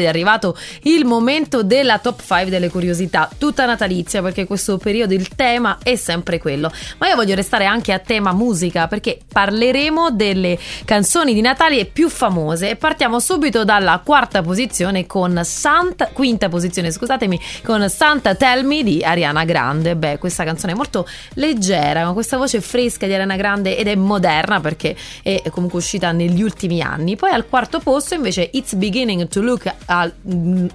È arrivato il momento della top 5 delle curiosità, tutta natalizia perché questo periodo il tema è sempre quello. Ma io voglio restare anche a tema musica perché parleremo delle canzoni di Natale più famose e partiamo subito dalla quarta posizione con Santa, quinta posizione scusatemi, con Santa Tell Me di Ariana Grande. Beh, questa canzone è molto leggera, con questa voce fresca di Ariana Grande ed è moderna perché è comunque uscita negli ultimi anni. Poi al quarto posto invece It's Beginning to Look a,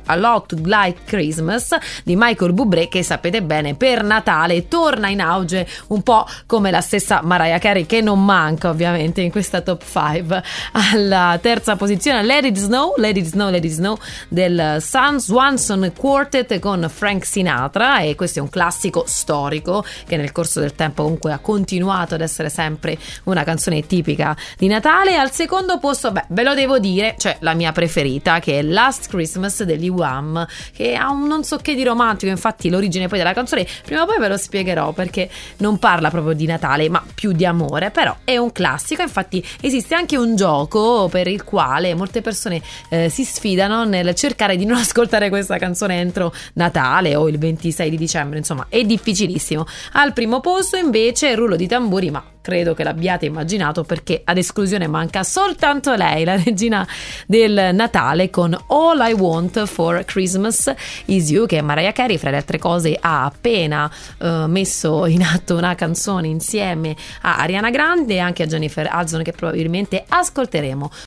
a Lot Like Christmas di Michael Bublé che sapete bene per Natale torna in auge un po' come la stessa Mariah Carey che non manca ovviamente in questa top 5 alla terza posizione Let It Snow Let It Snow Let It Snow del Sun Swanson Quartet con Frank Sinatra e questo è un classico storico che nel corso del tempo comunque ha continuato ad essere sempre una canzone tipica di Natale. Al secondo posto beh ve lo devo dire cioè la mia preferita che è Last Christmas degli Wham che ha un non so che di romantico infatti l'origine poi della canzone prima o poi ve lo spiegherò perché non parla proprio di Natale ma più di amore però è un classico infatti esiste anche un gioco per il quale molte persone eh, si sfidano nel cercare di non ascoltare questa canzone entro Natale o il 26 di dicembre insomma è difficilissimo. Al primo posto invece rullo di tamburi ma credo che l'abbiate immaginato perché ad esclusione manca soltanto lei, la regina del Natale con All I Want for Christmas Is You che Mariah Carey fra le altre cose ha appena uh, messo in atto una canzone insieme a Ariana Grande e anche a Jennifer Hudson che probabilmente ascolteremo